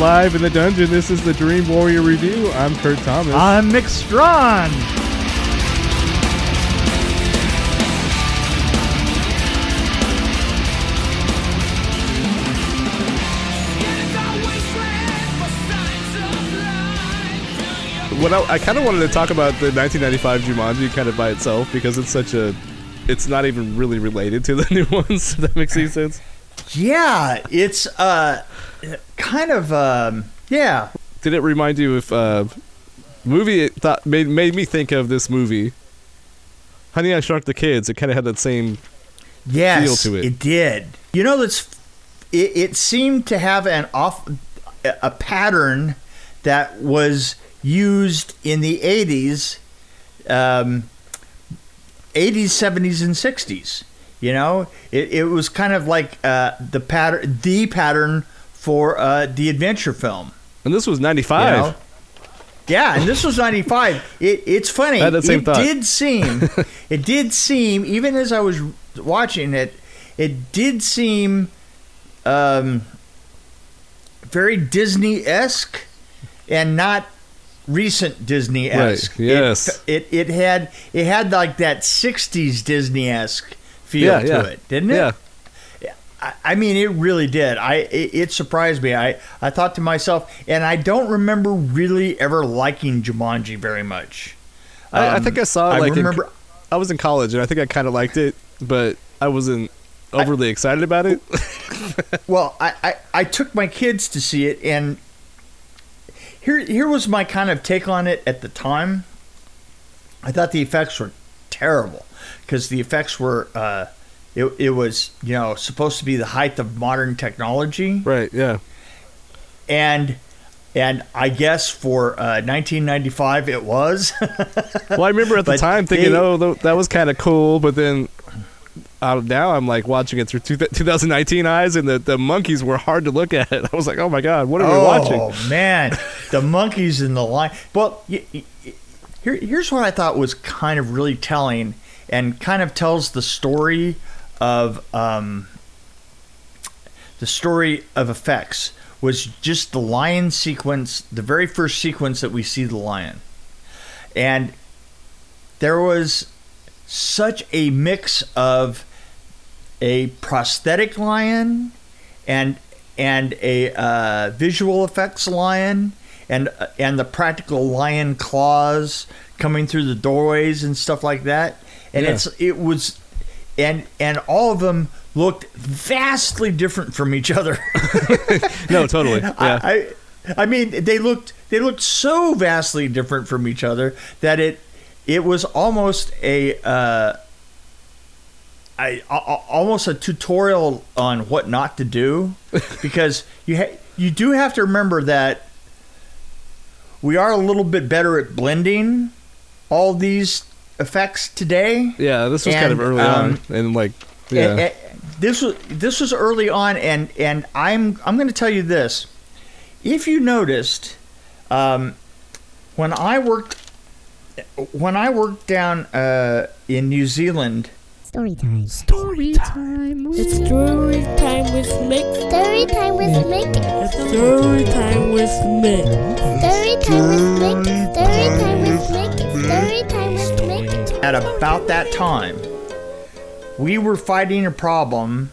live in the dungeon. This is the Dream Warrior Review. I'm Kurt Thomas. I'm Mick Strawn. what I, I kind of wanted to talk about the 1995 Jumanji kind of by itself because it's such a, it's not even really related to the new ones. If that makes any sense. Yeah, it's uh, kind of um, yeah. Did it remind you of uh, movie? It thought made made me think of this movie, Honey I Shrunk the Kids. It kind of had that same yes, feel to it. It did. You know, that's it, it seemed to have an off a pattern that was used in the 80s, um, 80s, 70s, and 60s. You know, it, it was kind of like uh, the pattern, the pattern for uh, the adventure film. And this was 95. You know? Yeah, and this was 95. It, it's funny. it thought. did seem, it did seem, even as I was watching it, it did seem um, very Disney esque and not recent Disney esque. Right. Yes. It, it, it had it had like that '60s Disney esque feel yeah, to yeah. it, didn't it? Yeah. I, mean, it really did. I it, it, surprised me. I, I thought to myself, and I don't remember really ever liking Jumanji very much. Um, I, I, think I saw it. Like I remember. In, I was in college, and I think I kind of liked it, but I wasn't overly I, excited about it. well, I, I I took my kids to see it, and here here was my kind of take on it at the time. I thought the effects were terrible because the effects were uh, it, it was you know supposed to be the height of modern technology, right? Yeah, and and I guess for uh, 1995 it was. well, I remember at the time thinking, they, oh, that was kind of cool, but then uh, now I'm like watching it through two, 2019 eyes, and the, the monkeys were hard to look at. I was like, oh my god, what are oh, we watching? Oh man, the monkeys in the line. Well, y- y- here, here's what I thought was kind of really telling, and kind of tells the story of um, the story of effects was just the lion sequence, the very first sequence that we see the lion, and there was such a mix of a prosthetic lion and and a uh, visual effects lion and uh, and the practical lion claws coming through the doorways and stuff like that and yeah. it's it was and and all of them looked vastly different from each other no totally yeah. I, I I mean they looked they looked so vastly different from each other that it it was almost a uh, I, almost a tutorial on what not to do because you ha- you do have to remember that we are a little bit better at blending all these effects today. Yeah, this was and, kind of early um, on, and like yeah, and, and this was this was early on, and and I'm I'm going to tell you this: if you noticed, um, when I worked when I worked down uh, in New Zealand Story time. Story time. It's story time with Mick. Story time with Mick. Story time with Mick. Story time with Mick. Story time At about that time, we were fighting a problem.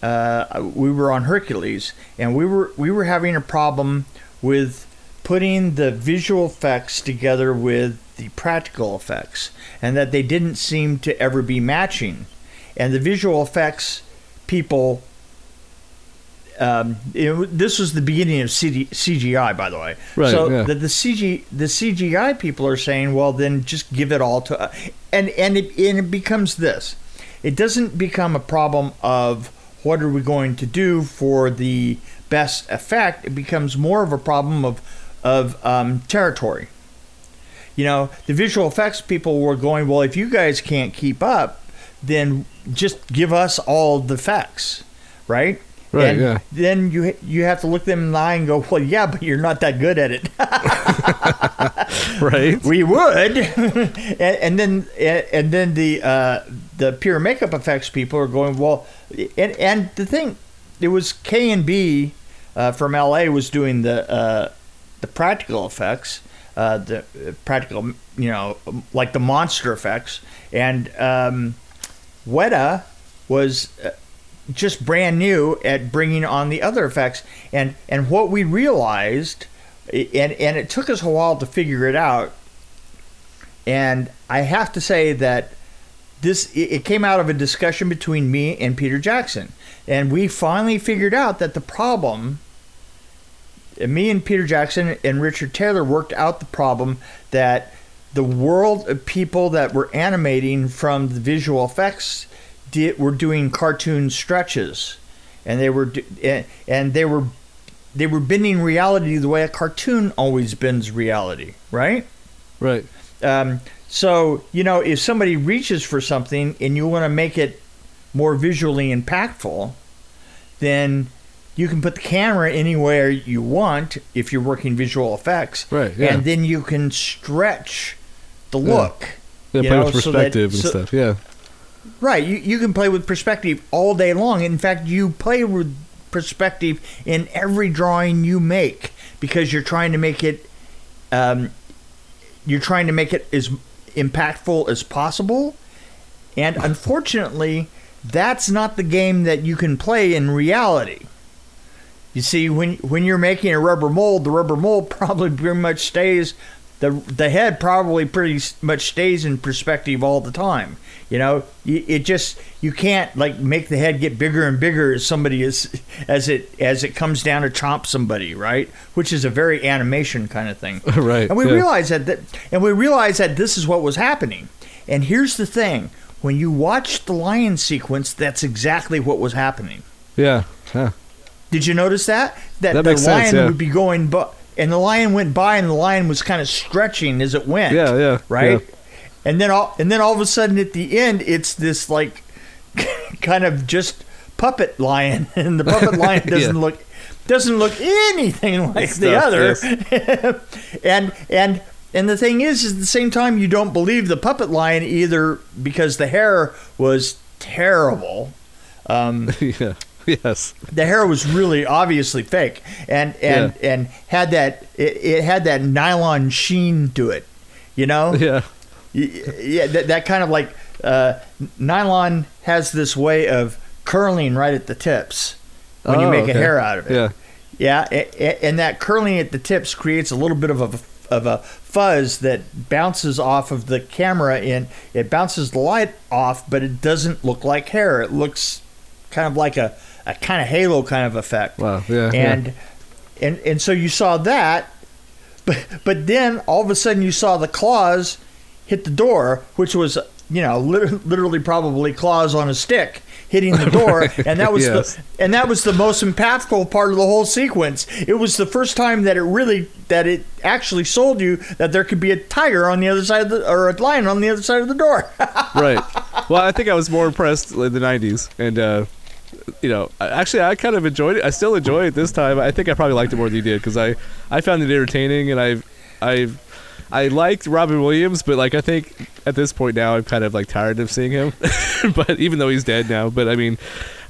Uh, we were on Hercules, and we were we were having a problem with putting the visual effects together with the practical effects, and that they didn't seem to ever be matching. And the visual effects people. Um, it, this was the beginning of CD, CGI, by the way. Right, so yeah. the, the CG the CGI people are saying, well, then just give it all to, uh, and and it, and it becomes this. It doesn't become a problem of what are we going to do for the best effect. It becomes more of a problem of of um, territory. You know, the visual effects people were going, well, if you guys can't keep up, then just give us all the effects, right? Right. And yeah. Then you you have to look them in the eye and go, well, yeah, but you're not that good at it. right. We would, and, and, then and then the uh, the pure makeup effects people are going, well, and and the thing, it was K and B uh, from LA was doing the uh, the practical effects, uh, the uh, practical, you know, like the monster effects, and um, Weta was uh, just brand new at bringing on the other effects, and and what we realized, and and it took us a while to figure it out, and I have to say that this it came out of a discussion between me and Peter Jackson, and we finally figured out that the problem. and Me and Peter Jackson and Richard Taylor worked out the problem that the world of people that were animating from the visual effects did, were doing cartoon stretches, and they were and- they were they were bending reality the way a cartoon always bends reality, right? Right. Um, so you know, if somebody reaches for something and you want to make it more visually impactful, then you can put the camera anywhere you want if you're working visual effects, Right, yeah. and then you can stretch the look. Yeah, play know, with so that- perspective and so- stuff. Yeah. Right, you, you can play with perspective all day long. In fact, you play with perspective in every drawing you make because you're trying to make it um, you're trying to make it as impactful as possible. And unfortunately, that's not the game that you can play in reality. You see, when when you're making a rubber mold, the rubber mold probably pretty much stays the the head probably pretty much stays in perspective all the time. You know, it just you can't like make the head get bigger and bigger as somebody is as it as it comes down to chomp somebody, right? Which is a very animation kind of thing. right. And we yeah. realized that, that and we realized that this is what was happening. And here's the thing: when you watch the lion sequence, that's exactly what was happening. Yeah. Did you notice that? That, That the lion sense, yeah. would be going, but and the lion went by, and the lion was kind of stretching as it went. Yeah. Yeah. Right. yeah. And then all and then all of a sudden at the end, it's this like kind of just puppet lion, and the puppet lion doesn't Yeah. look doesn't look anything like the other. and and and the thing is, is at the same time you don't believe the puppet lion either because the hair was terrible. Um, yeah. Yes. the hair was really obviously fake and and and had that it, it had that nylon sheen to it you know Yeah. Yeah that, that kind of like uh, nylon has this way of curling right at the tips when you Oh, make a hair out of it Yeah. yeah and that curling at the tips creates a little bit of a of a fuzz that bounces off of the camera and it bounces the light off but it doesn't look like hair it looks kind of like a, a kind of halo kind of effect Wow. Yeah. yeah. and and and so you saw that but but then all of a sudden you saw the claws hit the door which was you know lit- literally probably claws on a stick hitting the door and that was Yes. the and that was the most impactful part of the whole sequence it was the first time that it really that it actually sold you that there could be a tiger on the other side of the or a lion on the other side of the door right. Well, I think I was more impressed in the '90s, and uh, you know, actually, I kind of enjoyed it. I still enjoy it this time. I think I probably liked it more than you did because I, I found it entertaining, and I've, I've, I liked Robin Williams, but like I think at this point now, I'm kind of like tired of seeing him. but even though he's dead now, but I mean,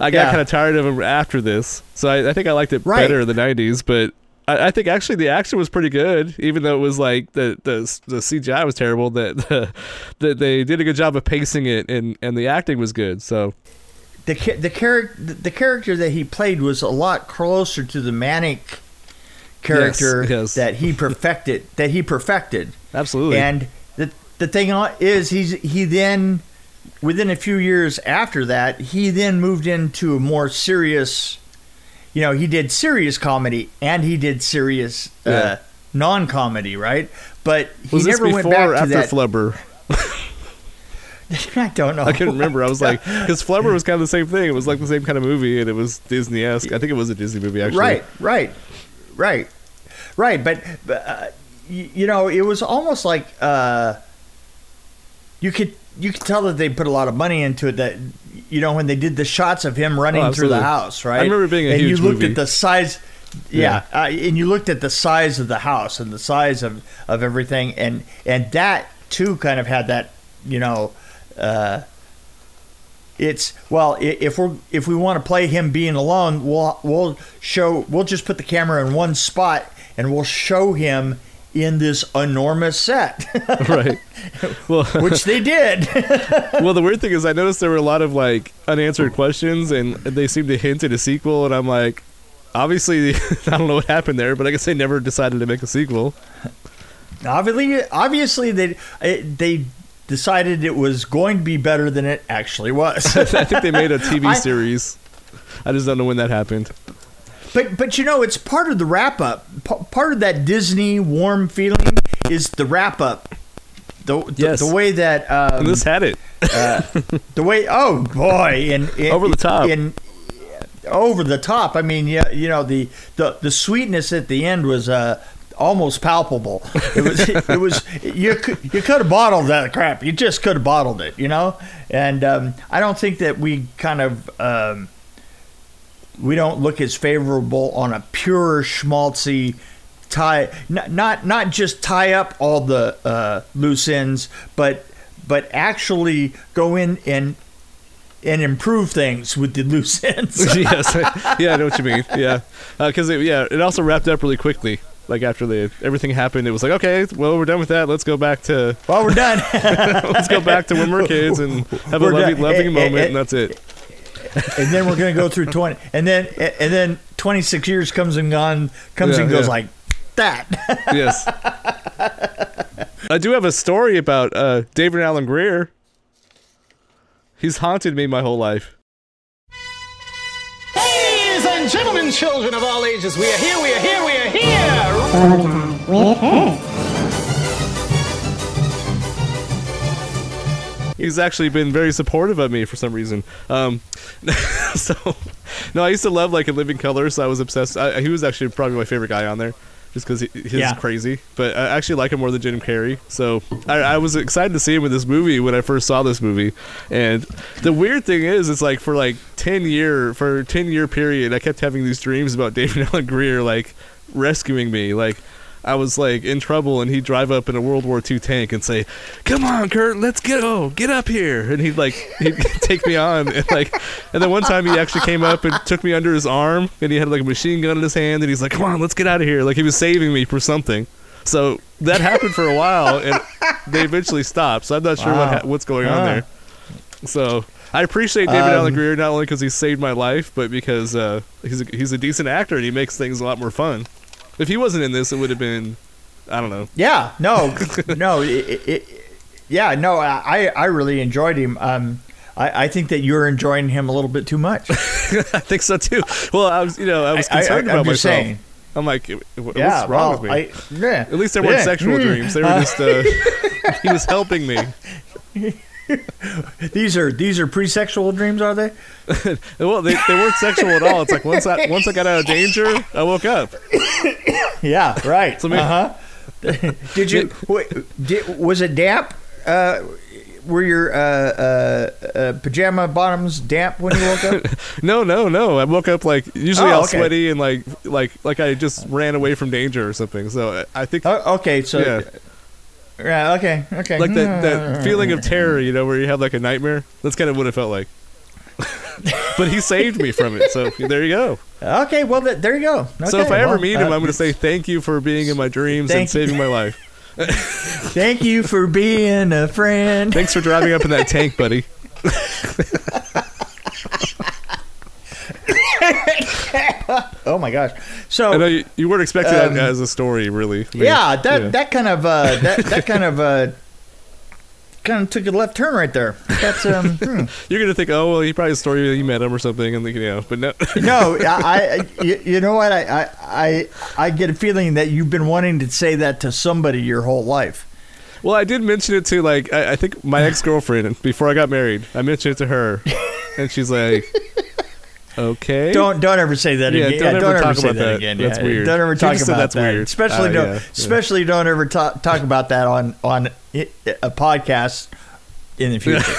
I got Yeah. kind of tired of him after this, so I, I think I liked it Right. better in the '90s, but. I I think actually the action was pretty good, even though it was like the the, the CGI was terrible. That the, that they did a good job of pacing it, and, and the acting was good. So the the character the character that he played was a lot closer to the manic character Yes, yes. that he perfected that he perfected absolutely, and the the thing is he's he then within a few years after that he then moved into a more serious you know he did serious comedy and he did serious uh, non-comedy right but he was never went back to after that Flubber? I don't know I couldn't remember. I was like, because Flubber was kind of the same thing. It was like the same kind of movie, and it was Disney esque. I think it was a Disney movie actually. Right, right, right, right. But, but uh, you, you know, it was almost like uh, you could you could tell that they put a lot of money into it. That you know when they did the shots of him running Oh, through the house, right? I remember being a and huge you looked movie. at the size. Yeah, Uh, and you looked at the size of the house and the size of, of everything, and and that too kind of had that you know uh, it's well, if we're if we want to play him being alone, we'll we'll show we'll just put the camera in one spot and we'll show him in this enormous set, right. Well, which they did. well, the weird thing is, I noticed there were a lot of like unanswered questions, and they seemed to hint at a sequel, and I'm like, obviously, I don't know what happened there, but I guess they never decided to make a sequel. obviously, obviously they they decided it was going to be better than it actually was. I think they made a TV I- series. I just don't know when that happened. But but you know, it's part of the wrap up. P- part of that Disney warm feeling is the wrap up. The, the, Yes. the way that um, this had it. the way oh boy and, and Over the top. and over the top. I mean, yeah, you know the the the sweetness at the end was uh almost palpable. It was it was you could you could have bottled that crap. You just could have bottled it, you know. And um, I don't think that we kind of. Um, we don't look as favorable on a pure schmaltzy tie not not, not just tie up all the uh, loose ends but but actually go in and and improve things with the loose ends yes. Yeah, I know what you mean. Yeah. Because, it yeah, it also wrapped up really quickly. Like, after the everything happened, it was like, okay, well, we're done with that. Let's go back to well we're done let's go back to when we're kids and have a We're loving, loving Eh, eh, moment, eh, and that's it. and then we're gonna go through 20 and then and then 26 years comes and gone comes Yeah, and goes yeah. like that yes. I do have a story about uh, David Alan Grier. He's haunted me my whole life. Ladies and gentlemen, children of all ages, we are here, we are here, we are here. He's actually been very supportive of me for some reason. Um, so, no, I used to love like in Living Color, so I was obsessed. I, he was actually probably my favorite guy on there, just because he, he's Yeah. crazy. But I actually like him more than Jim Carrey. So I, I was excited to see him in this movie when I first saw this movie. And the weird thing is, it's like for like ten year for ten year period, I kept having these dreams about David Alan Grier like rescuing me, like. I was like in trouble, and he'd drive up in a World War II tank and say, "Come on, Kurt, let's go, get up here." And he'd like he'd take me on, and like, and then one time he actually came up and took me under his arm, and he had like a machine gun in his hand, and he's like, "Come on, let's get out of here!" Like he was saving me for something. So that happened for a while, and they eventually stopped. So I'm not sure what ha- what's going on there. So I appreciate David Um, Alan Grier not only because he saved my life, but because uh, he's a, he's a decent actor and he makes things a lot more fun. If he wasn't in this, it would have been, I don't know. Yeah, no, no, it, it, yeah, no. I I really enjoyed him. Um, I, I think that you're enjoying him a little bit too much. I think so too. Well, I was, you know, I was I, concerned am about just myself. saying. I'm like, wh- Yeah, what's wrong well, with me? I, yeah. At least they weren't Yeah. sexual Mm. dreams. They were just, uh, he was helping me. These are these are pre-sexual dreams, are they? Well, they, they weren't sexual at all. It's like once I once I got out of danger, I woke up. Yeah, right. So maybe- uh huh. did you? Wait, did, was it damp? Uh, were your uh, uh, uh, pajama bottoms damp when you woke up? No, no, no. I woke up like usually Oh, all okay. sweaty and like like like I just ran away from danger or something. So I- I think oh, okay, so yeah, yeah, okay, okay. like that that feeling of terror, you know, where you have like a nightmare. That's kind of what it felt like. but he saved me from it. So there you go. Okay, well, th- there you go. so if I ever well, meet him, uh, I'm going to say thank you for being in my dreams and saving my life. Thank you for being a friend. Thanks for driving up in that tank, buddy. Oh my gosh. So I know you, you weren't expecting Um, that as a story, really. Yeah, that yeah. that kind of uh, that that kind of uh, kind of took a left turn right there. That's um. hmm. You're gonna think, oh well, he probably a story that you met him or something, and you know, but no. No, I, I you, you know what? I, I I I get a feeling that you've been wanting to say that to somebody your whole life. well, I did mention it to like I, I think my ex girlfriend before I got married. I mentioned it to her, and she's like, okay, Don't don't ever say that Yeah, again. don't yeah, ever don't ever talk say about that, that. again. That's yeah. weird. Don't ever talk about that's that. weird. Especially Uh, don't especially don't ever talk talk about that on on a podcast in the future.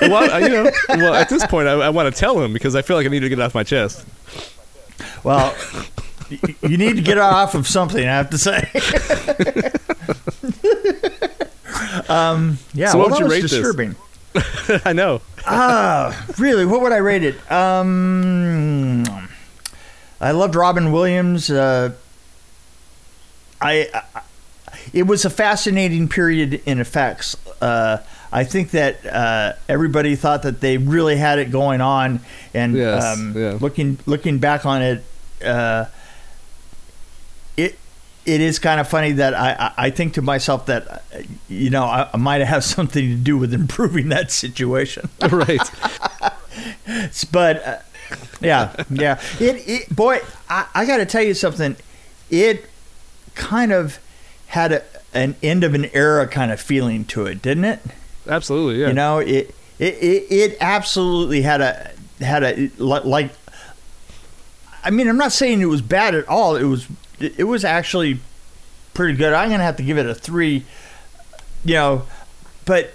well, I- you know, well at this point, I, I want to tell him because I feel like I need to get it off my chest. well, you need to get off of something. I have to say. um. Yeah. So well, what would that you was rate this? I know. Ah, really? What would I rate it? Um, I loved Robin Williams. Uh, I, I, it was a fascinating period in effects. Uh, I think that uh, everybody thought that they really had it going on, and Yes, um, yeah. looking looking back on it, uh, it is kind of funny that I, I think to myself that you know I, I might have something to do with improving that situation. right. but uh, yeah, yeah. It, it boy, I, I got to tell you something. It kind of had a, an end of an era kind of feeling to it, didn't it? Absolutely. Yeah. You know, it it, it it absolutely had a had a like. I mean, I'm not saying it was bad at all. It was it was actually pretty good. I'm gonna have to give it a three. You know, but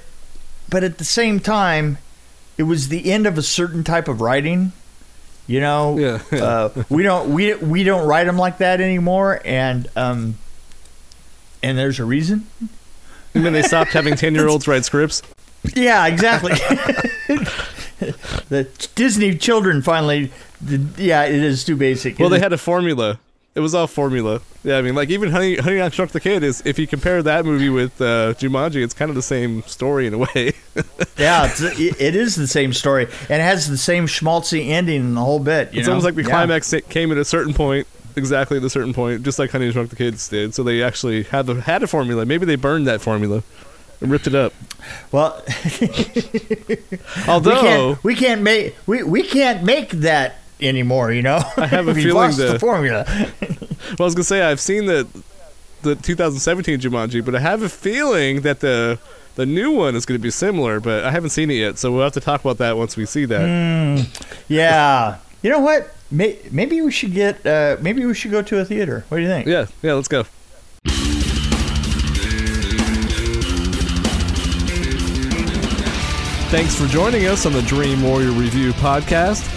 but at the same time, it was the end of a certain type of writing. You know, Yeah, yeah. Uh, we don't we we don't write them like that anymore, and um, and there's a reason. And then they stopped having ten-year-olds write scripts. Yeah, exactly. the Disney children finally, yeah, it is too basic. Well, they had a formula. It was all formula. Yeah, I mean, like even Honey, Honey I Shrunk the Kid is. If you compare that movie with uh, Jumanji, it's kind of the same story in a way. yeah, it's, it is the same story and it has the same schmaltzy ending and the whole bit. It's know? almost like the Yeah. climax came at a certain point, exactly at a certain point, just like Honey I Shrunk the Kids did. So they actually had the had a formula. Maybe they burned that formula and ripped it up. Well, we Although can't we can't make we, we can't make that anymore. You know, I have a feeling lost the formula. Well, I was gonna say I've seen the the 2017 Jumanji, but I have a feeling that the the new one is going to be similar. But I haven't seen it yet, so we'll have to talk about that once we see that. Yeah, you know what? May, maybe we should get. Uh, maybe we should go to a theater. What do you think? Yeah, yeah, let's go. Thanks for joining us on the Dream Warrior Review podcast.